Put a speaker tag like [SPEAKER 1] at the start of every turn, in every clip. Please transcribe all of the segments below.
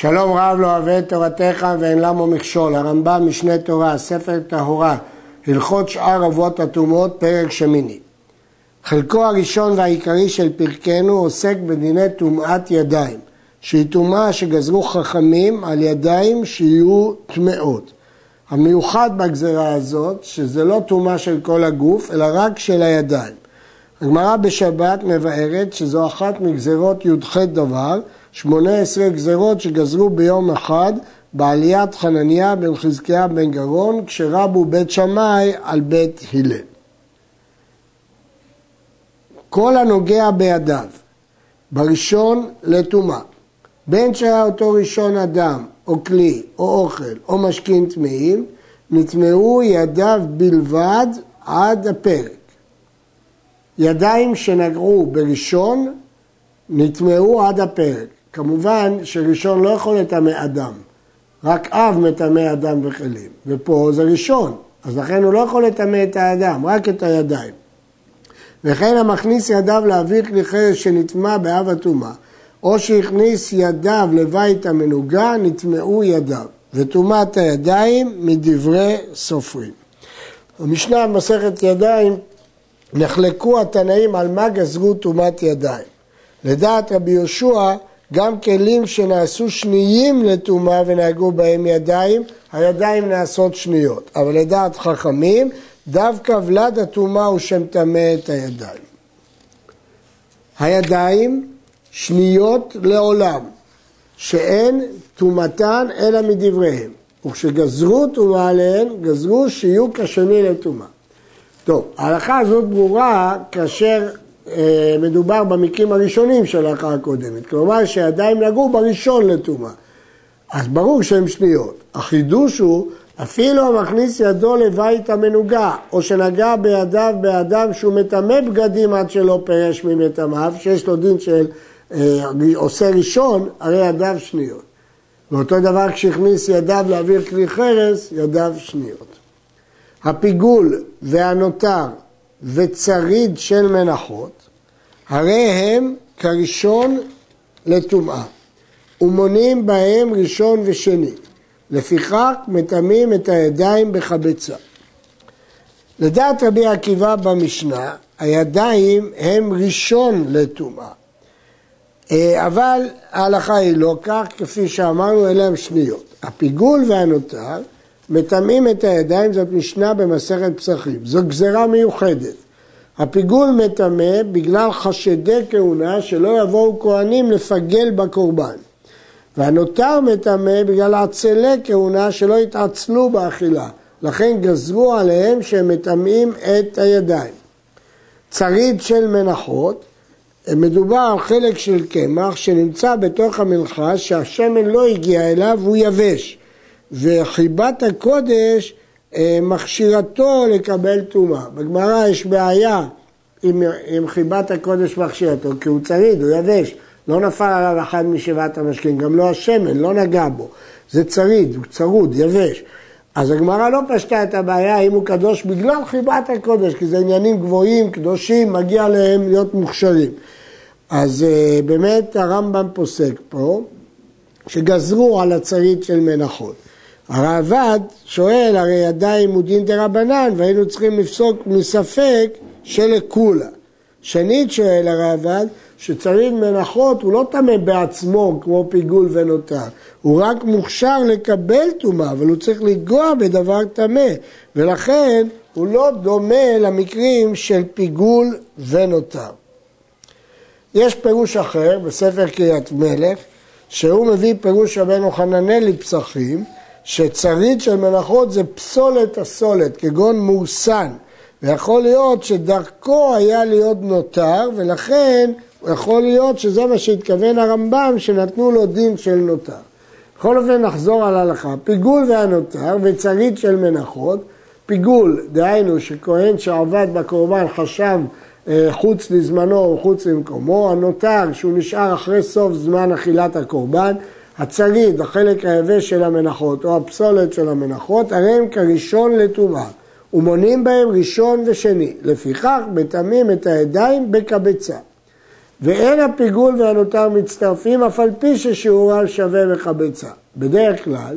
[SPEAKER 1] שלום רב לא אוהב את תורתך ואין למו מכשול, הרמב"ם משנה תורה, ספר טהורה, הלכות שאר אבות הטומאות, פרק שמיני. חלקו הראשון והעיקרי של פרקנו עוסק בדיני טומאת ידיים, שהיא טומאה שגזרו חכמים על ידיים שיהיו טמאות. המיוחד בגזרה הזאת, שזה לא טומאה של כל הגוף, אלא רק של הידיים. הגמרא בשבת מבארת שזו אחת מגזרות י"ח דבר, שמונה עשרה גזרות שגזרו ביום אחד בעליית חנניה בן חזקיה בן גרון, כשרבו בית שמאי על בית הלל. כל הנוגע בידיו, בראשון לטומאה, בין שהיה אותו ראשון אדם, או כלי, או אוכל, או משכין טמאים, נטמעו ידיו בלבד עד הפרק. ידיים שנגעו בראשון נטמעו עד הפרק. כמובן שראשון לא יכול לטמא אדם, רק אב מטמא אדם וכלים, ופה זה ראשון, אז לכן הוא לא יכול לטמא את האדם, רק את הידיים. וכן המכניס ידיו להעביר כלי חרס שנטמע באב הטומאה, או שהכניס ידיו לבית המנוגה, נטמעו ידיו, וטומאת הידיים מדברי סופרים. במשנה במסכת ידיים נחלקו התנאים על מה גזרו טומאת ידיים. לדעת רבי יהושע גם כלים שנעשו שניים לטומאה ונהגו בהם ידיים, הידיים נעשות שניות. אבל לדעת חכמים, דווקא ולד הטומאה הוא שמטמא את הידיים. הידיים שניות לעולם, שאין טומאתן אלא מדבריהם. וכשגזרו טומאה עליהן, גזרו שיהיו כשני לטומאה. טוב, ההלכה הזאת ברורה כאשר אה, מדובר במקרים הראשונים של ההלכה הקודמת, כלומר שהידיים נגעו בראשון לטומאה. אז ברור שהן שניות. החידוש הוא, אפילו המכניס ידו לבית המנוגה, או שנגע בידיו באדם שהוא מטמא בגדים עד שלא פרש ממטמאיו, שיש לו דין של אה, עושה ראשון, הרי ידיו שניות. ואותו דבר כשהכניס ידיו להעביר כלי חרס, ידיו שניות. הפיגול והנותר וצריד של מנחות, הרי הם כראשון לטומאה, ומונים בהם ראשון ושני. לפיכך מטמאים את הידיים בחבצה. לדעת רבי עקיבא במשנה, הידיים הם ראשון לטומאה. אה, אבל ההלכה היא לא כך, כפי שאמרנו, אלה הם שניות. הפיגול והנותר מטמאים את הידיים, זאת משנה במסכת פסחים. זו גזרה מיוחדת. הפיגול מטמא בגלל חשדי כהונה שלא יבואו כהנים לפגל בקורבן. והנותר מטמא בגלל עצלי כהונה שלא יתעצלו באכילה. לכן גזרו עליהם שהם מטמאים את הידיים. צריד של מנחות, מדובר על חלק של קמח שנמצא בתוך המנחה שהשמן לא הגיע אליו והוא יבש. וחיבת הקודש אה, מכשירתו לקבל טומאה. בגמרא יש בעיה עם, עם חיבת הקודש מכשירתו, כי הוא צריד, הוא יבש. לא נפל עליו אחד משבעת המשקים, גם לא השמן, לא נגע בו. זה צריד, הוא צרוד, יבש. אז הגמרא לא פשטה את הבעיה אם הוא קדוש בגלל חיבת הקודש, כי זה עניינים גבוהים, קדושים, מגיע להם להיות מוכשרים. אז uh, באמת הרמב"ם פוסק פה, שגזרו על הצריד של מנחות. הרעב"ד שואל, הרי ידיים הוא דין רבנן, והיינו צריכים לפסוק מספק שלכולה. שנית שואל הרעב"ד, שצריד מנחות הוא לא טמא בעצמו כמו פיגול ונותר, הוא רק מוכשר לקבל טומאה, אבל הוא צריך לנגוע בדבר טמא, ולכן הוא לא דומה למקרים של פיגול ונותר. יש פירוש אחר בספר קריית מלך, שהוא מביא פירוש רבנו חננאל לפסחים, שצריד של מנחות זה פסולת הסולת, כגון מורסן, ויכול להיות שדרכו היה להיות נותר, ולכן יכול להיות שזה מה שהתכוון הרמב"ם, שנתנו לו דין של נותר. בכל אופן נחזור על ההלכה, פיגול והנותר וצריד של מנחות, פיגול, דהיינו שכהן שעבד בקורבן חשב אה, חוץ לזמנו או חוץ למקומו, הנותר שהוא נשאר אחרי סוף זמן אכילת הקורבן, הצריד, החלק היבש של המנחות או הפסולת של המנחות, הרי הם כראשון לטומאה, ומונים בהם ראשון ושני. לפיכך מטמאים את הידיים בקבצה. ואין הפיגול והנותר מצטרפים, אף על פי ששיעורם שווה וחבצה. בדרך כלל,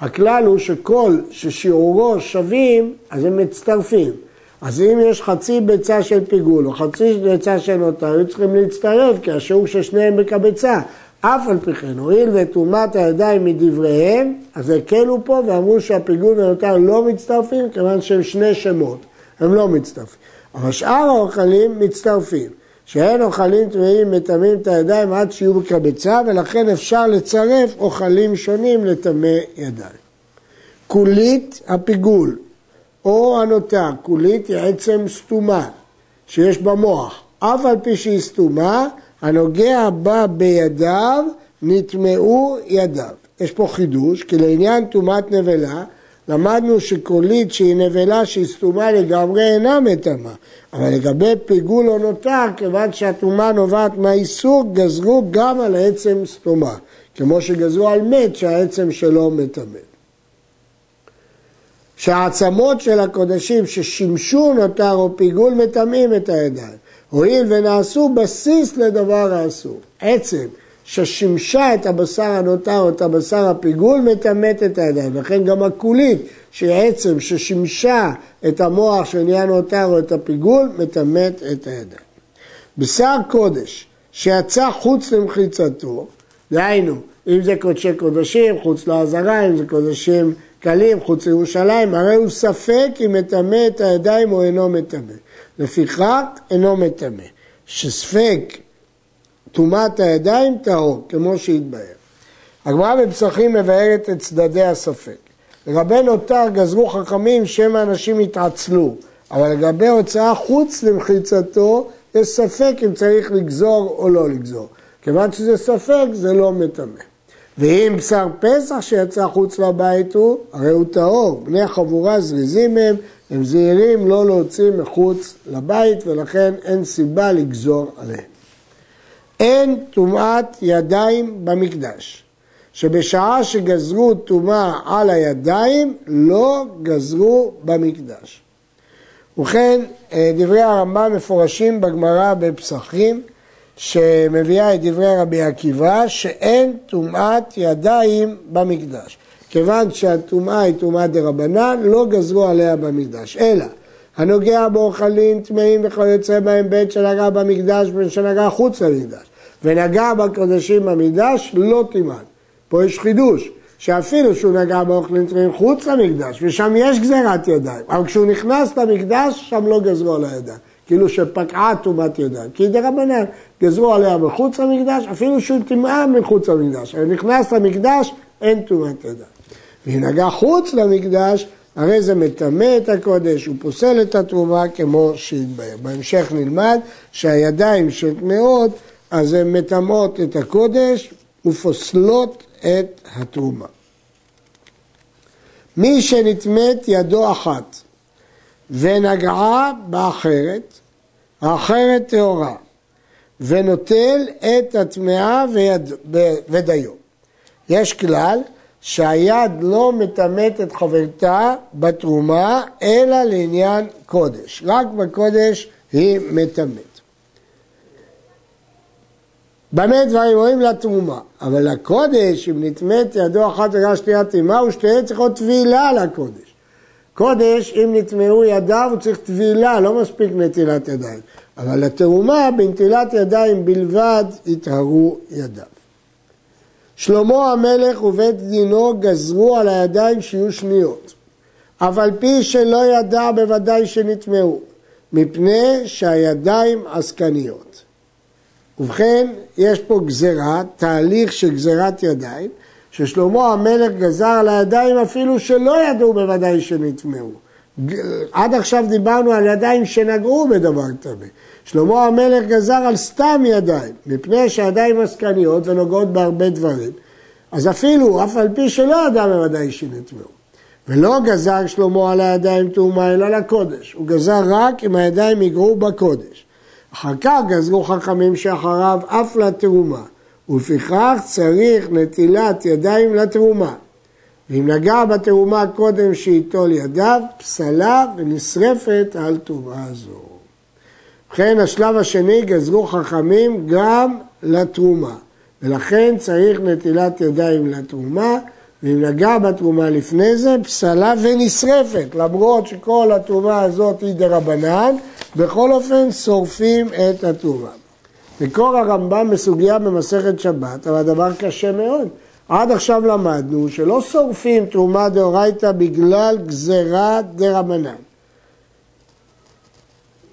[SPEAKER 1] הכלל הוא שכל ששיעורו שווים, אז הם מצטרפים. אז אם יש חצי ביצה של פיגול או חצי ביצה של נותר, היו צריכים להצטרף, כי השיעור של שניהם בקבצה. אף על פי כן, הואיל וטומאת הידיים מדבריהם, אז הקלו פה ואמרו שהפיגול והנותר לא מצטרפים, כיוון שהם שני שמות, הם לא מצטרפים. אבל שאר האוכלים מצטרפים. שאין אוכלים טמאים מטמאים את הידיים עד שיהיו בקבצה, ולכן אפשר לצרף אוכלים שונים לטמא ידיים. קולית הפיגול, או הנותר, קולית היא עצם סתומה שיש במוח, אף על פי שהיא סתומה, הנוגע בה בידיו, נטמעו ידיו. יש פה חידוש, כי לעניין טומאת נבלה, למדנו שקולית שהיא נבלה שהיא סתומה לגמרי אינה מטמאה, אבל לגבי פיגול או נותר, כיוון שהטומאה נובעת מהאיסור, גזרו גם על העצם סתומה, כמו שגזרו על מת שהעצם שלו מטמא. שהעצמות של הקודשים ששימשו נותר או פיגול מטמאים את הידיים, הואיל ונעשו בסיס לדבר האסור. עצם ששימשה את הבשר הנותר או את הבשר הפיגול מטמאת את הידיים. לכן גם הכולית, שהיא עצם ששימשה את המוח שנהיה נותר או את הפיגול, מטמאת את הידיים. בשר קודש שיצא חוץ למחיצתו, דהיינו, אם זה קודשי קודשים, חוץ לעזרה, אם זה קודשים קלים, חוץ לירושלים, הרי הוא ספק אם מטמא את הידיים או אינו מטמא. לפיכך אינו מטמא. שספק טומאת הידיים טהור, כמו שהתבהר. הגמרא בפסחים מבארת את צדדי הספק. לגבי נותר גזרו חכמים שמא אנשים יתעצלו, אבל לגבי הוצאה חוץ למחיצתו, יש ספק אם צריך לגזור או לא לגזור. כיוון שזה ספק, זה לא מטמא. ואם בשר פסח שיצא חוץ לבית הוא, הרי הוא טהור. בני החבורה זריזים הם, הם זהירים לא להוציא מחוץ לבית, ולכן אין סיבה לגזור עליהם. אין טומאת ידיים במקדש, שבשעה שגזרו טומאה על הידיים, לא גזרו במקדש. ובכן, אה, דברי הרמב"ם מפורשים בגמרא בפסחים, שמביאה את דברי רבי עקיבא, שאין טומאת ידיים במקדש. כיוון שהטומאה היא טומאה דה רבנן, לא גזרו עליה במקדש, אלא הנוגע באוכלים טמאים וכיוצא בהם בית שנגע במקדש ובין שנגע חוץ למקדש. ונגע בקודשים במקדש, לא תימן. פה יש חידוש, שאפילו שהוא נגע באוכלים טמאים חוץ למקדש, ושם יש גזירת ידיים, אבל כשהוא נכנס למקדש, שם לא גזרו על הידיים. כאילו שפקעה טומאת ידיים. כי דרבנן גזרו עליה מחוץ למקדש, אפילו שהוא טמאה מחוץ למקדש. אבל נכנס למקדש, אין טומאת ידיים. והיא נגעה חוץ למקדש, הרי זה מטמא את הקודש, הוא פוסל את התרומה כמו שהתבהר. בהמשך נלמד שהידיים שטמאות, אז הן מטמאות את הקודש ופוסלות את התרומה. מי שנטמאת ידו אחת ונגעה באחרת, האחרת טהורה, ונוטל את הטמאה ודיו. יש כלל שהיד לא מטמאת את חברתה בתרומה, אלא לעניין קודש. רק בקודש היא מטמאת. במה דברים רואים לתרומה? אבל לקודש, אם נטמאת ידו אחת וגם שנייה טמאה, ושתיהן צריכות טבילה לקודש. קודש, אם נטמאו ידיו, הוא צריך טבילה, לא מספיק נטילת ידיים. אבל לתרומה, בנטילת ידיים בלבד, יטהרו ידיו. שלמה המלך ובית דינו גזרו על הידיים שיהיו שניות, אף על פי שלא ידע בוודאי שנטמעו, מפני שהידיים עסקניות. ובכן, יש פה גזרה, תהליך של גזרת ידיים, ששלמה המלך גזר על הידיים אפילו שלא ידעו בוודאי שנטמעו. עד עכשיו דיברנו על ידיים שנגעו בדבר טמא. שלמה המלך גזר על סתם ידיים, מפני שהידיים עסקניות ונוגעות בהרבה דברים. אז אפילו, אף על פי שלא ידע בוודאי שנטמעו. ולא גזר שלמה על הידיים תאומה אלא לקודש, הוא גזר רק אם הידיים יגעו בקודש. אחר כך גזרו חכמים שאחריו אף לתרומה, ולפיכך צריך נטילת ידיים לתרומה. ואם נגע בתרומה קודם שייטול ידיו, פסלה ונשרפת על טומאה זו. ובכן השלב השני גזרו חכמים גם לתרומה, ולכן צריך נטילת ידיים לתרומה, ואם נגע בתרומה לפני זה, פסלה ונשרפת, למרות שכל התרומה הזאת היא דרבנן, בכל אופן שורפים את התרומה. מקור הרמב"ם מסוגיה במסכת שבת, אבל הדבר קשה מאוד. עד עכשיו למדנו שלא שורפים תרומה דאורייתא בגלל גזירה דרבנן.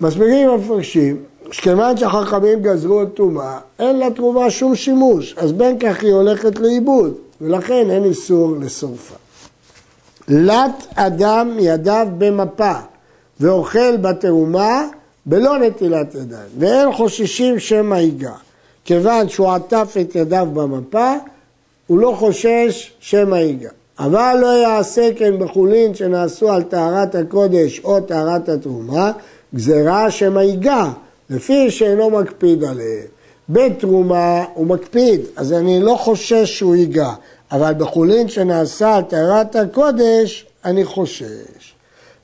[SPEAKER 1] מסבירים המפרשים שכיוון שהחכמים גזרו את תרומה, אין לתרומה שום שימוש, אז בין כך היא הולכת לאיבוד, ולכן אין איסור לשורפה. לת אדם ידיו במפה ואוכל בתרומה בלא נטילת ידיים, ואין חוששים שמא ייגע. כיוון שהוא עטף את ידיו במפה, הוא לא חושש שמא ייגע. אבל לא יעשה כן בחולין שנעשו על טהרת הקודש או טהרת התרומה, גזירה שמא ייגע, לפי שאינו מקפיד עליהם. בתרומה הוא מקפיד, אז אני לא חושש שהוא ייגע, אבל בחולין שנעשה על טהרת הקודש, אני חושש.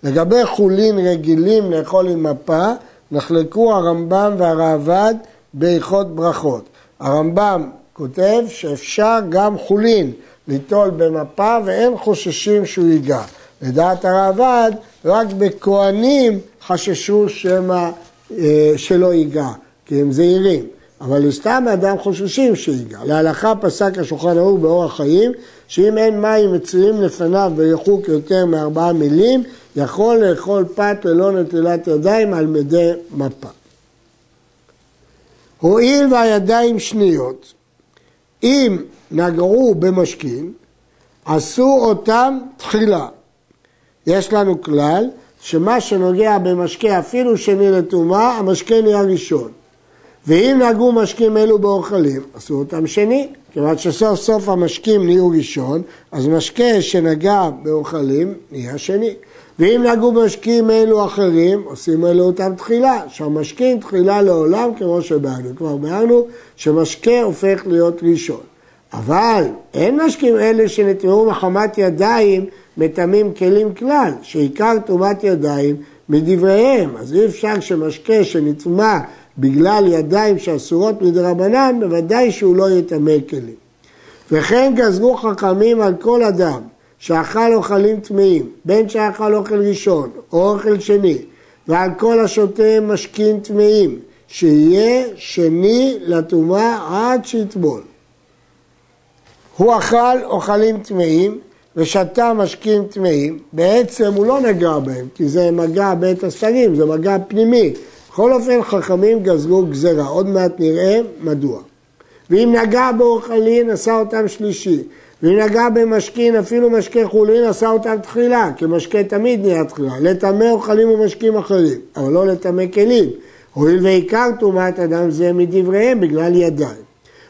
[SPEAKER 1] לגבי חולין רגילים לאכול עם מפה, נחלקו הרמב"ם והראב"ד בהלכות ברכות. הרמב"ם כותב שאפשר גם חולין ליטול במפה ואין חוששים שהוא ייגע. לדעת הראב"ד, רק בכהנים חששו שמא אה, שלא ייגע, כי הם זהירים. אבל לסתם אדם חוששים שיגע. להלכה פסק השולחן ההוא באורח חיים, שאם אין מים מצויים לפניו בריחוק יותר מארבעה מילים, יכול לאכול פת ללא נטילת ידיים על מדי מפה. הואיל והידיים שניות, אם נגעו במשכין, עשו אותם תחילה. יש לנו כלל שמה שנוגע במשקה אפילו שני לטומאה, המשקה נהיה ראשון. ואם נגעו משקים אלו באוכלים, עשו אותם שני. כיוון שסוף סוף המשקים נהיו ראשון, אז משקה שנגע באוכלים נהיה שני. ואם נגעו משקים אלו אחרים, עושים אלו אותם תחילה. שהמשקים תחילה לעולם כמו שבאנו. כבר באנו שמשקה הופך להיות ראשון. אבל אין משקים אלה שנטמעו מחמת ידיים מטמאים כלים כלל, שעיקר טומאת ידיים מדבריהם. אז אי אפשר שמשקה שנטמע בגלל ידיים שאסורות מדרבנן, בוודאי שהוא לא יטמא כלים. וכן גזרו חכמים על כל אדם שאכל אוכלים טמאים, בין שאכל אוכל ראשון או אוכל שני, ועל כל השותה משכין טמאים, שיהיה שני לטומאה עד שיטבול. הוא אכל אוכלים טמאים ושתה משכין טמאים, בעצם הוא לא נגע בהם, כי זה מגע בית הסתרים, זה מגע פנימי. בכל אופן חכמים גזרו גזרה, עוד מעט נראה מדוע. ואם נגע באוכלין עשה אותם שלישי, ואם נגע במשכין אפילו משקה חולין עשה אותם תחילה, כי משקה תמיד נהיה תחילה, לטמא אוכלים ומשקים אחרים, אבל לא לטמא כלים, הואיל ועיקר טומאת אדם זה מדבריהם בגלל ידיים,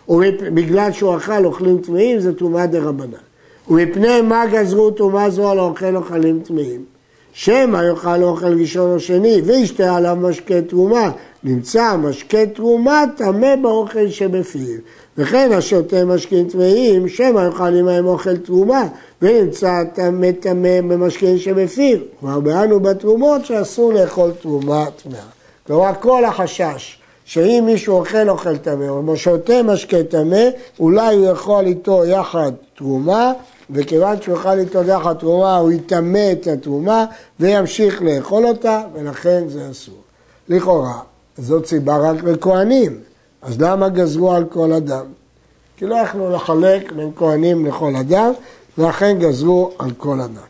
[SPEAKER 1] ובגלל שהוא אכל אוכלים טמאים זה טומאת דרבנן. ומפני מה גזרו טומאה זו על האוכל אוכלים טמאים? שמא יאכל אוכל ראשון או שני וישתה עליו משקה תרומה, נמצא משקה תרומה טמא באוכל שבפיו. וכן השותה משקים טמאים, שמא יאכל עמהם אוכל תרומה, ונמצא טמא טמא במשקים שבפיו. כבר באנו בתרומות שאסור לאכול תרומה טמאה. כלומר כל החשש שאם מישהו אוכל אוכל טמא או שותה משקה טמא, אולי הוא יכול איתו יחד תרומה, וכיוון שהוא יאכל איתו יחד תרומה, הוא יטמא את התרומה וימשיך לאכול אותה, ולכן זה אסור. לכאורה, זאת סיבה רק לכהנים, אז למה גזרו על כל אדם? כי לא יכלו לחלק בין כהנים לכל אדם, ולכן גזרו על כל אדם.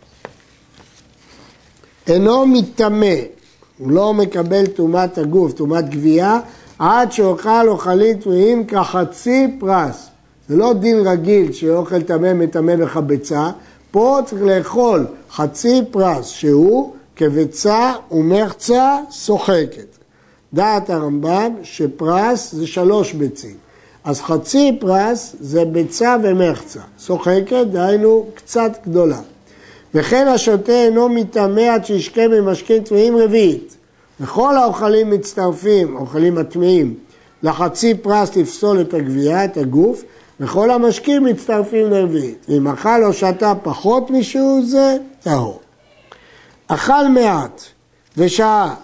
[SPEAKER 1] אינו מטמא, הוא לא מקבל טומאת הגוף, טומאת גבייה, עד שאוכל אוכלים טמאים כחצי פרס. זה לא דין רגיל שאוכל טמא מטמא בחבצה, פה צריך לאכול חצי פרס שהוא כביצה ומחצה שוחקת. דעת הרמב"ם שפרס זה שלוש ביצים, אז חצי פרס זה ביצה ומחצה, שוחקת דהיינו קצת גדולה. וכן השותה אינו מטמא עד שישקה ממשקים טמאים רביעית. וכל האוכלים מצטרפים, האוכלים הטמאים, לחצי פרס לפסול את הגבייה, את הגוף, וכל המשקים מצטרפים לרביעית. ואם אכל או שתה פחות משיעור זה, טהור. אכל מעט ושעה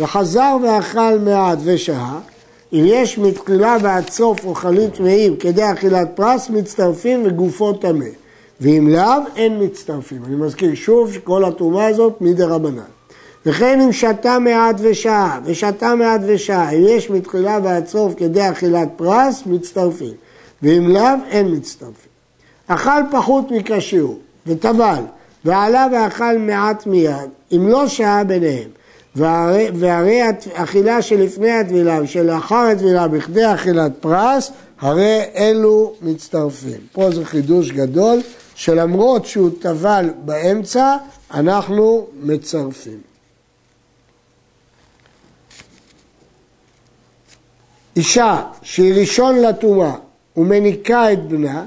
[SPEAKER 1] וחזר ואכל מעט ושהה, אם יש מתחילה ועד סוף אוכלים טמאים כדי אכילת פרס, מצטרפים וגופו טמא. ואם לאו, אין מצטרפים. אני מזכיר שוב שכל התרומה הזאת מדי רבנן. וכן אם שתה מעט ושעה, ושתה מעט ושעה, אם יש מתחילה ועד סוף כדי אכילת פרס, מצטרפים. ואם לאו, אין מצטרפים. אכל פחות מכשיור, וטבל, ועלה ואכל מעט מיד, אם לא שהה ביניהם, והרי, והרי אכילה שלפני הטבילה ושלאחר הטבילה בכדי אכילת פרס, הרי אלו מצטרפים. פה זה חידוש גדול, שלמרות שהוא טבל באמצע, אנחנו מצרפים. אישה שהיא ראשון לטומאה ומניקה את בנה,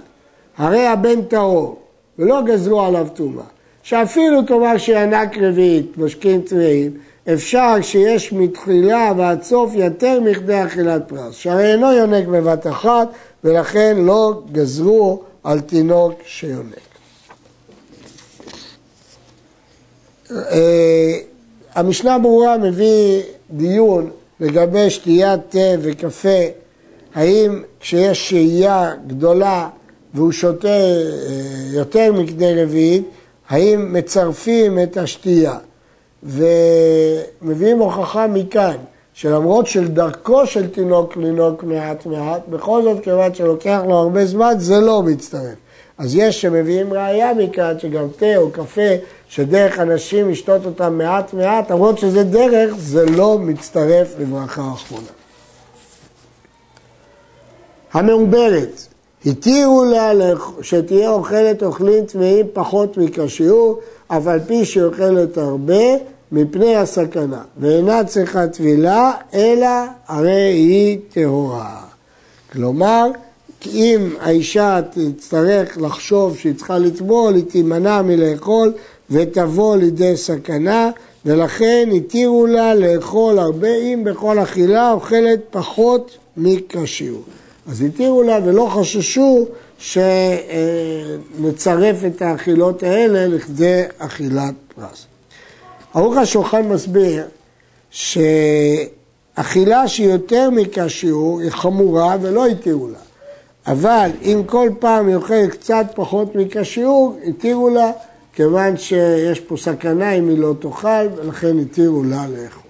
[SPEAKER 1] הרי הבן טהור, ולא גזרו עליו טומאה. שאפילו תאמר שינק רביעית, משקים טמאים, אפשר שיש מתחילה ועד סוף יותר מכדי אכילת פרס, שהרי אינו יונק בבת אחת, ולכן לא גזרו על תינוק שיונק. אה, המשנה ברורה מביא דיון לגבי שתיית תה וקפה, האם כשיש שהייה גדולה והוא שותה אה, יותר מכדי רביעית, האם מצרפים את השתייה. ומביאים הוכחה מכאן, שלמרות של דרכו של תינוק לנהוג מעט מעט, בכל זאת כיוון שלוקח לו הרבה זמן, זה לא מצטרף. אז יש שמביאים ראייה מכאן, שגם תה או קפה, שדרך אנשים לשתות אותם מעט מעט, למרות שזה דרך, זה לא מצטרף לברכה האחרונה. המעוברת, התירו לה שתהיה אוכלת אוכלים טמאים פחות מכשיור, אף על פי שהיא אוכלת הרבה, מפני הסכנה, ואינה צריכה טבילה, אלא הרי היא טהורה. כלומר, אם האישה תצטרך לחשוב שהיא צריכה לטבול, היא תימנע מלאכול ותבוא לידי סכנה, ולכן התירו לה לאכול הרבה אם בכל אכילה אוכלת פחות מכשיור. אז התירו לה ולא חששו שנצרף את האכילות האלה לכדי אכילת פרס. ערוך השולחן מסביר שאכילה שהיא יותר מכשיור היא חמורה ולא התירו לה. אבל אם כל פעם היא אוכלת קצת פחות מכשיור, התירו לה, כיוון שיש פה סכנה אם היא לא תאכל, ולכן התירו לה לאכול.